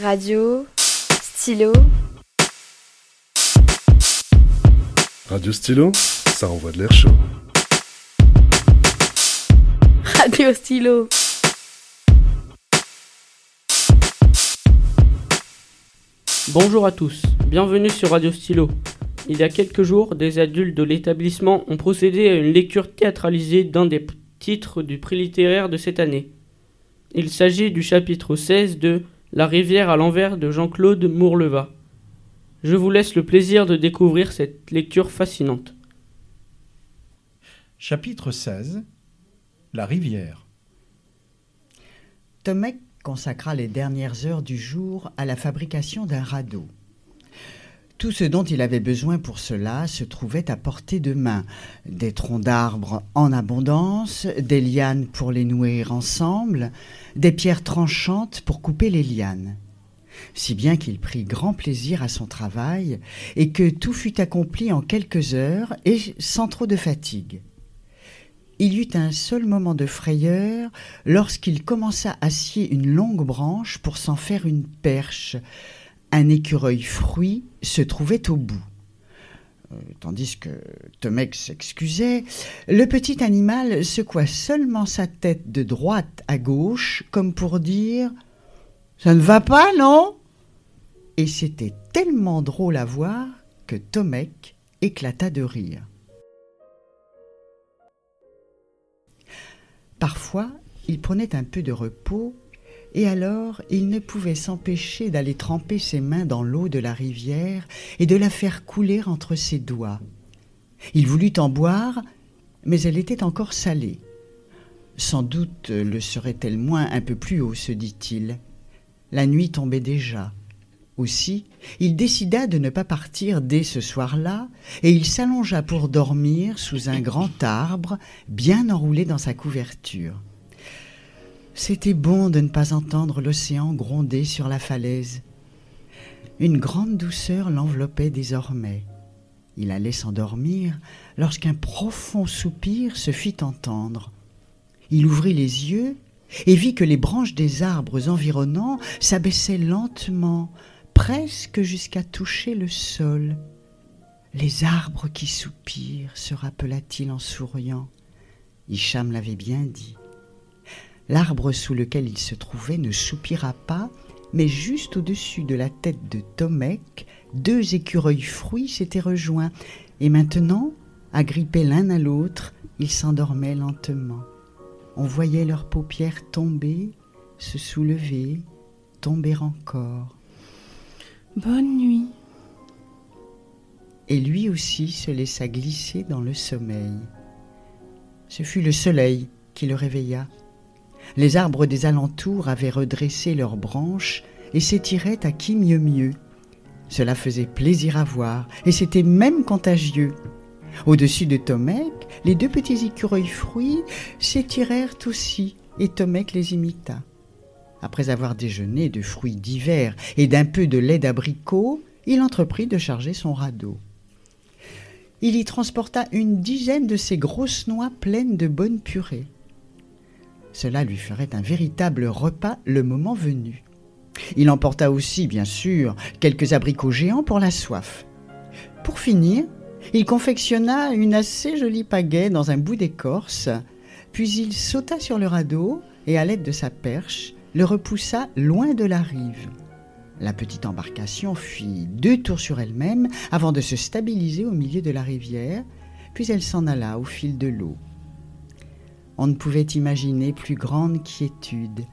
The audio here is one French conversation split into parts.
Radio, stylo. Radio Stylo, ça envoie de l'air chaud. Radio stylo. Bonjour à tous, bienvenue sur Radio Stylo. Il y a quelques jours, des adultes de l'établissement ont procédé à une lecture théâtralisée d'un des titres du prix littéraire de cette année. Il s'agit du chapitre 16 de La rivière à l'envers de Jean-Claude Mourleva. Je vous laisse le plaisir de découvrir cette lecture fascinante. Chapitre 16 La rivière. Tomek consacra les dernières heures du jour à la fabrication d'un radeau. Tout ce dont il avait besoin pour cela se trouvait à portée de main. Des troncs d'arbres en abondance, des lianes pour les nouer ensemble, des pierres tranchantes pour couper les lianes. Si bien qu'il prit grand plaisir à son travail et que tout fut accompli en quelques heures et sans trop de fatigue. Il eut un seul moment de frayeur lorsqu'il commença à scier une longue branche pour s'en faire une perche. Un écureuil fruit se trouvait au bout. Euh, Tandis que Tomek s'excusait, le petit animal secoua seulement sa tête de droite à gauche, comme pour dire Ça ne va pas, non? Et c'était tellement drôle à voir que Tomek éclata de rire. Parfois, il prenait un peu de repos, et alors il ne pouvait s'empêcher d'aller tremper ses mains dans l'eau de la rivière et de la faire couler entre ses doigts. Il voulut en boire, mais elle était encore salée. Sans doute le serait-elle moins un peu plus haut, se dit-il. La nuit tombait déjà. Aussi, il décida de ne pas partir dès ce soir-là, et il s'allongea pour dormir sous un grand arbre, bien enroulé dans sa couverture. C'était bon de ne pas entendre l'océan gronder sur la falaise. Une grande douceur l'enveloppait désormais. Il allait s'endormir lorsqu'un profond soupir se fit entendre. Il ouvrit les yeux et vit que les branches des arbres environnants s'abaissaient lentement, presque jusqu'à toucher le sol. Les arbres qui soupirent, se rappela-t-il en souriant. Hicham l'avait bien dit. L'arbre sous lequel il se trouvait ne soupira pas, mais juste au-dessus de la tête de Tomek, deux écureuils fruits s'étaient rejoints, et maintenant, agrippés l'un à l'autre, ils s'endormaient lentement. On voyait leurs paupières tomber, se soulever, tomber encore. Bonne nuit. Et lui aussi se laissa glisser dans le sommeil. Ce fut le soleil qui le réveilla. Les arbres des alentours avaient redressé leurs branches et s'étiraient à qui mieux mieux. Cela faisait plaisir à voir, et c'était même contagieux. Au-dessus de Tomek, les deux petits écureuils fruits s'étirèrent aussi, et Tomek les imita. Après avoir déjeuné de fruits divers et d'un peu de lait d'abricot, il entreprit de charger son radeau. Il y transporta une dizaine de ces grosses noix pleines de bonne purée. Cela lui ferait un véritable repas le moment venu. Il emporta aussi, bien sûr, quelques abricots géants pour la soif. Pour finir, il confectionna une assez jolie pagaie dans un bout d'écorce, puis il sauta sur le radeau et, à l'aide de sa perche, le repoussa loin de la rive. La petite embarcation fit deux tours sur elle-même avant de se stabiliser au milieu de la rivière, puis elle s'en alla au fil de l'eau. On ne pouvait imaginer plus grande quiétude.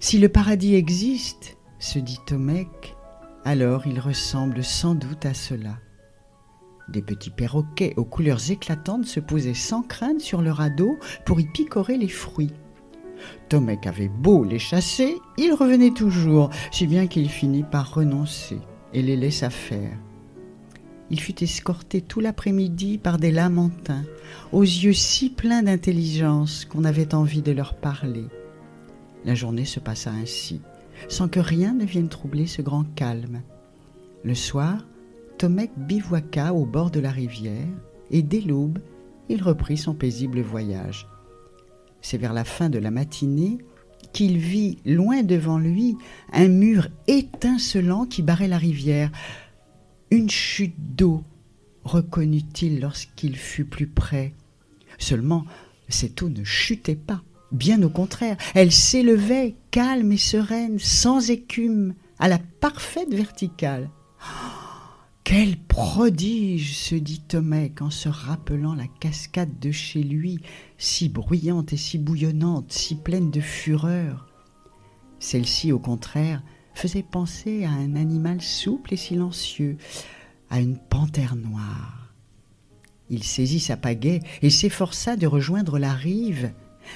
Si le paradis existe, se dit Tomek, alors il ressemble sans doute à cela. Des petits perroquets aux couleurs éclatantes se posaient sans crainte sur le radeau pour y picorer les fruits. Tomek avait beau les chasser, ils revenaient toujours, si bien qu'il finit par renoncer et les laissa faire. Il fut escorté tout l'après-midi par des lamentins, aux yeux si pleins d'intelligence qu'on avait envie de leur parler. La journée se passa ainsi, sans que rien ne vienne troubler ce grand calme. Le soir, Tomek bivouaqua au bord de la rivière, et dès l'aube, il reprit son paisible voyage. C'est vers la fin de la matinée qu'il vit loin devant lui un mur étincelant qui barrait la rivière. Une chute d'eau, reconnut-il lorsqu'il fut plus près. Seulement, cette eau ne chutait pas, bien au contraire, elle s'élevait, calme et sereine, sans écume, à la parfaite verticale. Quel prodige se dit Tomec en se rappelant la cascade de chez lui, si bruyante et si bouillonnante, si pleine de fureur. Celle-ci, au contraire, faisait penser à un animal souple et silencieux, à une panthère noire. Il saisit sa pagaie et s'efforça de rejoindre la rive,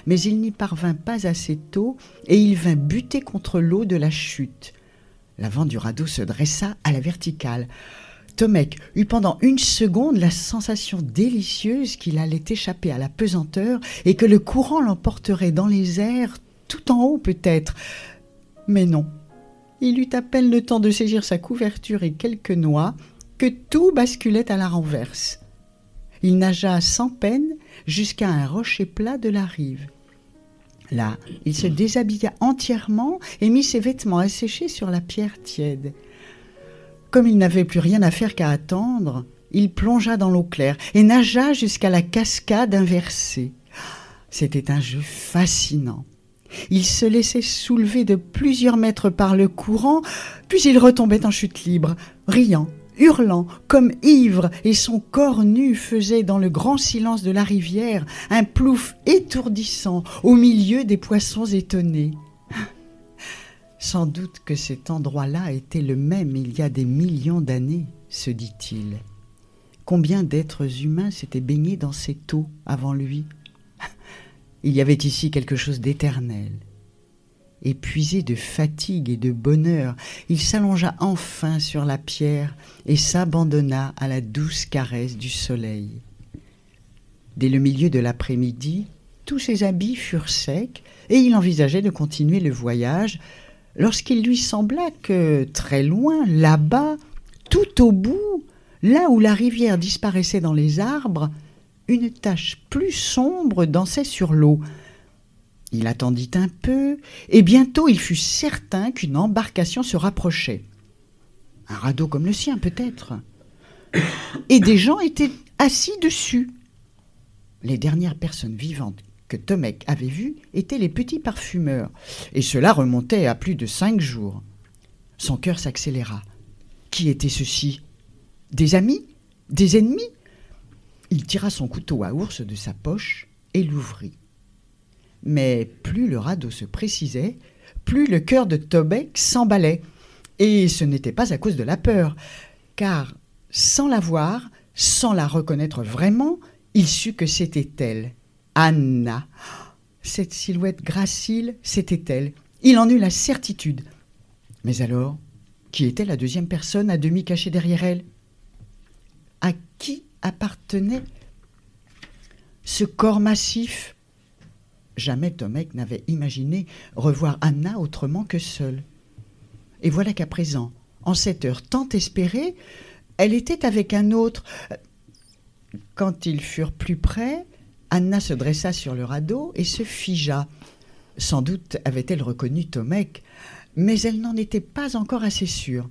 mais il n'y parvint pas assez tôt et il vint buter contre l'eau de la chute. L'avant du radeau se dressa à la verticale. Tomek eut pendant une seconde la sensation délicieuse qu'il allait échapper à la pesanteur et que le courant l'emporterait dans les airs, tout en haut peut-être. Mais non. Il eut à peine le temps de saisir sa couverture et quelques noix que tout basculait à la renverse. Il nagea sans peine jusqu'à un rocher plat de la rive. Là, il se déshabilla entièrement et mit ses vêtements à sécher sur la pierre tiède. Comme il n'avait plus rien à faire qu'à attendre, il plongea dans l'eau claire et nagea jusqu'à la cascade inversée. C'était un jeu fascinant. Il se laissait soulever de plusieurs mètres par le courant, puis il retombait en chute libre, riant, hurlant, comme ivre, et son corps nu faisait dans le grand silence de la rivière un plouf étourdissant au milieu des poissons étonnés. Sans doute que cet endroit-là était le même il y a des millions d'années, se dit-il. Combien d'êtres humains s'étaient baignés dans cette eau avant lui Il y avait ici quelque chose d'éternel. Épuisé de fatigue et de bonheur, il s'allongea enfin sur la pierre et s'abandonna à la douce caresse du soleil. Dès le milieu de l'après-midi, tous ses habits furent secs et il envisageait de continuer le voyage lorsqu'il lui sembla que, très loin, là-bas, tout au bout, là où la rivière disparaissait dans les arbres, une tache plus sombre dansait sur l'eau. Il attendit un peu, et bientôt il fut certain qu'une embarcation se rapprochait. Un radeau comme le sien, peut-être. Et des gens étaient assis dessus. Les dernières personnes vivantes que Tomek avait vues étaient les petits parfumeurs, et cela remontait à plus de cinq jours. Son cœur s'accéléra. Qui étaient ceux-ci Des amis? Des ennemis? Il tira son couteau à ours de sa poche et l'ouvrit. Mais plus le radeau se précisait, plus le cœur de Tomek s'emballait. Et ce n'était pas à cause de la peur, car sans la voir, sans la reconnaître vraiment, il sut que c'était elle, Anna. Cette silhouette gracile, c'était elle. Il en eut la certitude. Mais alors, qui était la deuxième personne à demi cachée derrière elle? À qui appartenait ce corps massif Jamais Tomek n'avait imaginé revoir Anna autrement que seule. Et voilà qu'à présent, en cette heure tant espérée, elle était avec un autre. Quand ils furent plus près, Anna se dressa sur le radeau et se figea. Sans doute avait-elle reconnu Tomek, mais elle n'en était pas encore assez sûre.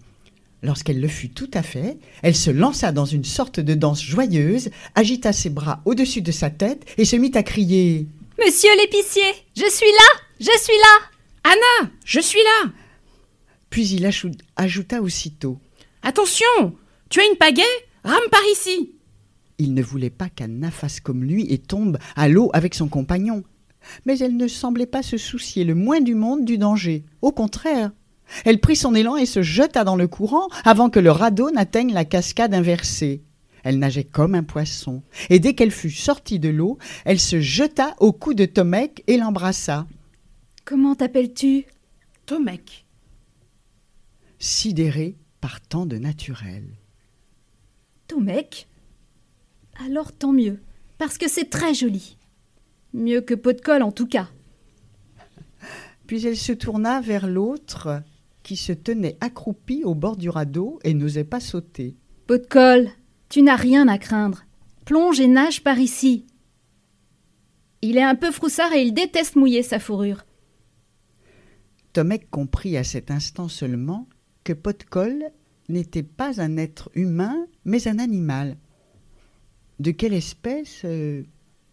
Lorsqu'elle le fut tout à fait, elle se lança dans une sorte de danse joyeuse, agita ses bras au-dessus de sa tête et se mit à crier. Monsieur l'épicier, je suis là Je suis là. Anna, je suis là. Puis il ajouta aussitôt. Attention Tu as une pagaie Rame par ici. Il ne voulait pas qu'Anna fasse comme lui et tombe à l'eau avec son compagnon. Mais elle ne semblait pas se soucier le moins du monde du danger. Au contraire, elle prit son élan et se jeta dans le courant avant que le radeau n'atteigne la cascade inversée. Elle nageait comme un poisson, et dès qu'elle fut sortie de l'eau, elle se jeta au cou de Tomek et l'embrassa. Comment t'appelles-tu? Tomek. Sidéré par tant de naturel. Tomek? Alors tant mieux, parce que c'est très joli. Mieux que pot de colle en tout cas. Puis elle se tourna vers l'autre qui se tenait accroupi au bord du radeau et n'osait pas sauter. Pot de colle, tu n'as rien à craindre. Plonge et nage par ici. Il est un peu froussard et il déteste mouiller sa fourrure. Tomek comprit à cet instant seulement que Potcol n'était pas un être humain, mais un animal. De quelle espèce euh,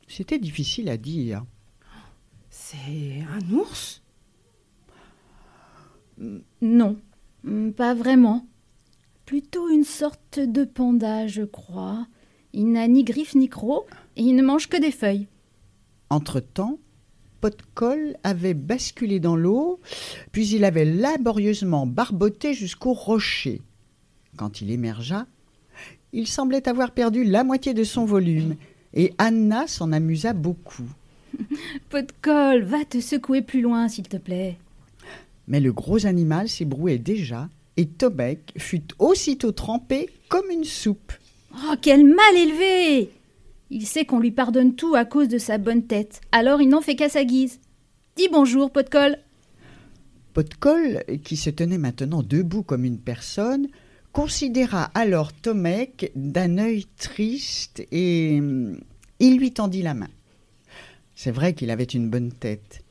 C'était difficile à dire. C'est un ours? Non, mm, pas vraiment. Plutôt une sorte de panda, je crois. Il n'a ni griffes ni crocs et il ne mange que des feuilles. Entre-temps, Potcol avait basculé dans l'eau, puis il avait laborieusement barboté jusqu'au rocher. Quand il émergea, il semblait avoir perdu la moitié de son volume, et Anna s'en amusa beaucoup. Pot de colle, va te secouer plus loin, s'il te plaît. Mais le gros animal s'ébrouait déjà, et Tomek fut aussitôt trempé comme une soupe. Oh, quel mal élevé Il sait qu'on lui pardonne tout à cause de sa bonne tête, alors il n'en fait qu'à sa guise. Dis bonjour, pot de colle. Qui se tenait maintenant debout comme une personne, considéra alors Tomek d'un œil triste et hum, il lui tendit la main. C'est vrai qu'il avait une bonne tête.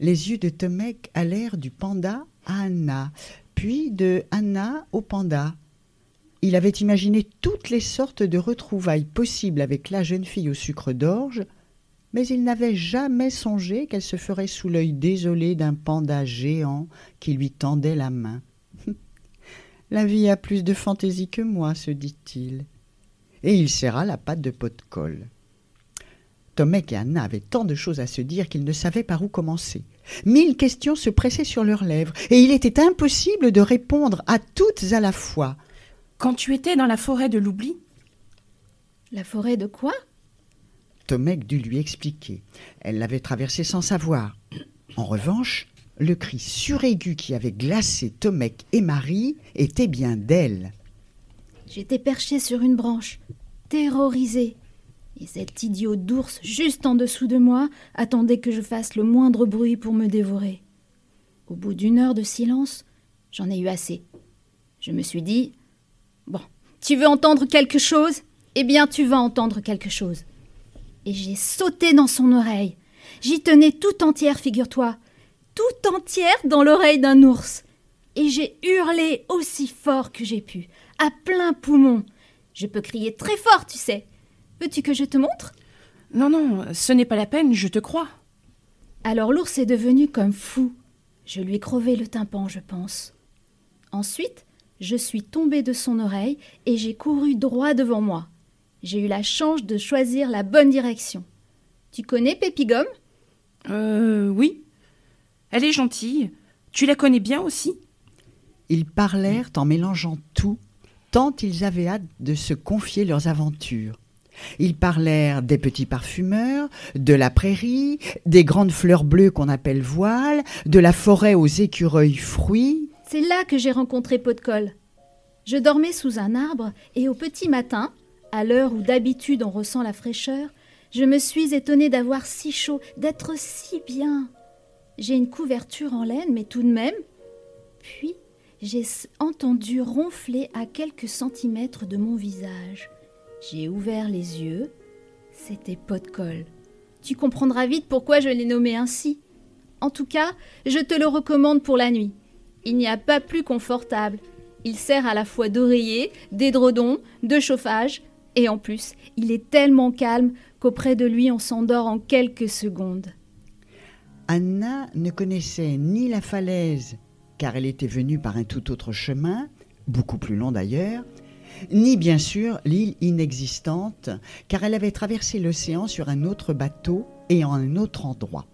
Les yeux de Tomek allèrent du panda à Anna, puis de Anna au panda. Il avait imaginé toutes les sortes de retrouvailles possibles avec la jeune fille au sucre d'orge, mais il n'avait jamais songé qu'elle se ferait sous l'œil désolé d'un panda géant qui lui tendait la main. La vie a plus de fantaisie que moi, se dit-il. Et il serra la patte de pot de colle. Tomek et Anna avaient tant de choses à se dire qu'ils ne savaient par où commencer. Mille questions se pressaient sur leurs lèvres, et il était impossible de répondre à toutes à la fois. Quand tu étais dans la forêt de l'oubli? La forêt de quoi? Tomek dut lui expliquer. Elle l'avait traversée sans savoir. En revanche, le cri suraigu qui avait glacé Tomek et Marie était bien d'elle. J'étais perché sur une branche, terrorisé. Et cet idiot d'ours juste en dessous de moi attendait que je fasse le moindre bruit pour me dévorer. Au bout d'une heure de silence, j'en ai eu assez. Je me suis dit Bon, tu veux entendre quelque chose? Eh bien, tu vas entendre quelque chose. Et j'ai sauté dans son oreille. J'y tenais tout entière, figure-toi, tout entière dans l'oreille d'un ours. Et j'ai hurlé aussi fort que j'ai pu, à plein poumon. Je peux crier très fort, tu sais. Veux-tu que je te montre? Non, non, ce n'est pas la peine, je te crois. Alors l'ours est devenu comme fou. Je lui ai crevé le tympan, je pense. Ensuite, je suis tombée de son oreille et j'ai couru droit devant moi. J'ai eu la chance de choisir la bonne direction. Tu connais Pépigome? Euh, oui. Elle est gentille. Tu la connais bien aussi? Ils parlèrent en mélangeant tout, tant ils avaient hâte de se confier leurs aventures. Ils parlèrent des petits parfumeurs, de la prairie, des grandes fleurs bleues qu'on appelle voiles, de la forêt aux écureuils fruits. C'est là que j'ai rencontré Colle. Je dormais sous un arbre et au petit matin, à l'heure où d'habitude on ressent la fraîcheur, je me suis étonnée d'avoir si chaud, d'être si bien. J'ai une couverture en laine, mais tout de même. Puis j'ai entendu ronfler à quelques centimètres de mon visage. J'ai ouvert les yeux. C'était Colle. Tu comprendras vite pourquoi je l'ai nommé ainsi. En tout cas, je te le recommande pour la nuit. Il n'y a pas plus confortable. Il sert à la fois d'oreiller, d'édredon, de chauffage, et en plus, il est tellement calme qu'auprès de lui on s'endort en quelques secondes. Anna ne connaissait ni la falaise, car elle était venue par un tout autre chemin, beaucoup plus long d'ailleurs, ni bien sûr l'île inexistante, car elle avait traversé l'océan sur un autre bateau et en un autre endroit.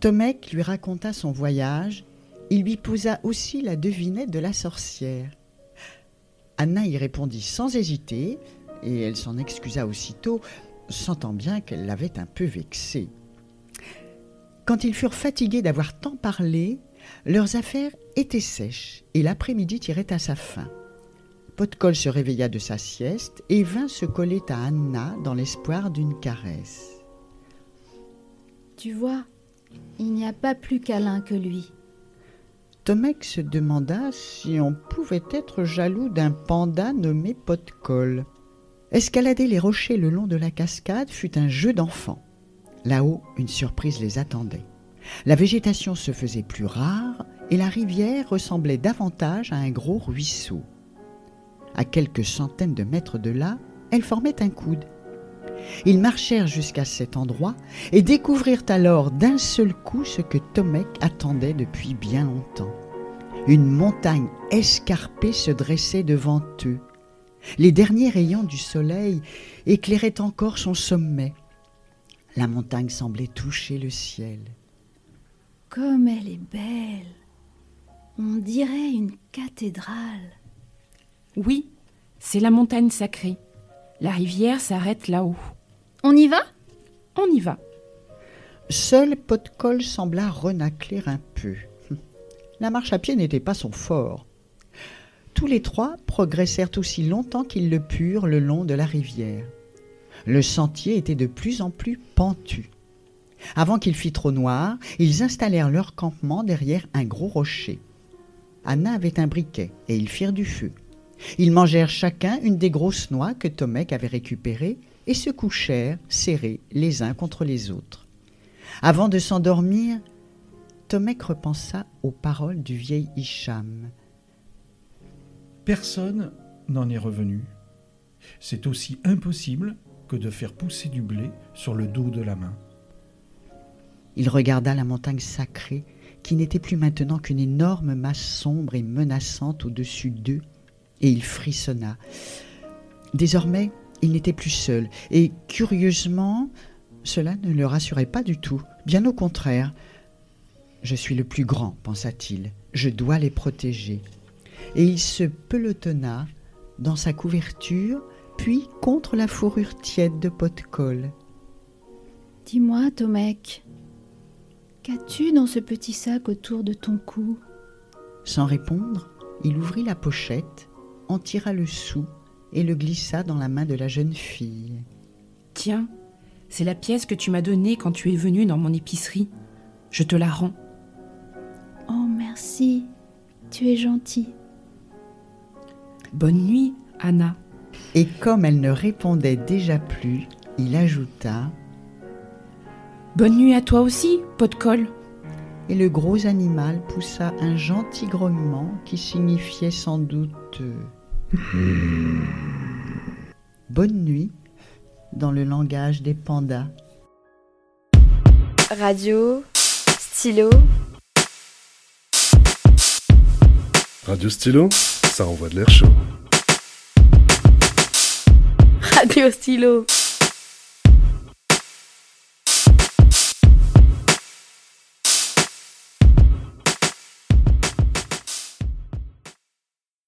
Tomek lui raconta son voyage, il lui posa aussi la devinette de la sorcière. Anna y répondit sans hésiter, et elle s'en excusa aussitôt, sentant bien qu'elle l'avait un peu vexée. Quand ils furent fatigués d'avoir tant parlé, leurs affaires étaient sèches et l'après-midi tirait à sa fin. Potcol se réveilla de sa sieste et vint se coller à Anna dans l'espoir d'une caresse. Tu vois, il n'y a pas plus câlin que lui. Tomek se demanda si on pouvait être jaloux d'un panda nommé Potcol. Escalader les rochers le long de la cascade fut un jeu d'enfant. Là-haut, une surprise les attendait. La végétation se faisait plus rare et la rivière ressemblait davantage à un gros ruisseau. À quelques centaines de mètres de là, elle formait un coude. Ils marchèrent jusqu'à cet endroit et découvrirent alors d'un seul coup ce que Tomek attendait depuis bien longtemps. Une montagne escarpée se dressait devant eux. Les derniers rayons du soleil éclairaient encore son sommet. La montagne semblait toucher le ciel. Comme elle est belle. On dirait une cathédrale. Oui, c'est la montagne sacrée. La rivière s'arrête là-haut. On y va? On y va. Seul Potcol sembla renacler un peu. La marche à pied n'était pas son fort. Tous les trois progressèrent aussi longtemps qu'ils le purent le long de la rivière. Le sentier était de plus en plus pentu. Avant qu'il fît trop noir, ils installèrent leur campement derrière un gros rocher. Anna avait un briquet et ils firent du feu. Ils mangèrent chacun une des grosses noix que Tomek avait récupérées et se couchèrent serrés les uns contre les autres. Avant de s'endormir, Tomek repensa aux paroles du vieil Hicham. Personne n'en est revenu. C'est aussi impossible que de faire pousser du blé sur le dos de la main. Il regarda la montagne sacrée, qui n'était plus maintenant qu'une énorme masse sombre et menaçante au-dessus d'eux, et il frissonna. Désormais, il n'était plus seul, et curieusement, cela ne le rassurait pas du tout, bien au contraire. Je suis le plus grand, pensa-t-il, je dois les protéger. Et il se pelotonna dans sa couverture, puis contre la fourrure tiède de pot de colle. Dis-moi, Tomek, qu'as-tu dans ce petit sac autour de ton cou? Sans répondre, il ouvrit la pochette, en tira le sou et le glissa dans la main de la jeune fille. Tiens, c'est la pièce que tu m'as donnée quand tu es venue dans mon épicerie. Je te la rends. Oh, merci, tu es gentil. Bonne nuit, Anna. Et comme elle ne répondait déjà plus, il ajouta Bonne nuit à toi aussi, pot de colle. Et le gros animal poussa un gentil grognement qui signifiait sans doute euh, bonne nuit dans le langage des pandas. Radio, stylo, Radio Stylo, ça envoie de l'air chaud. radio stylo.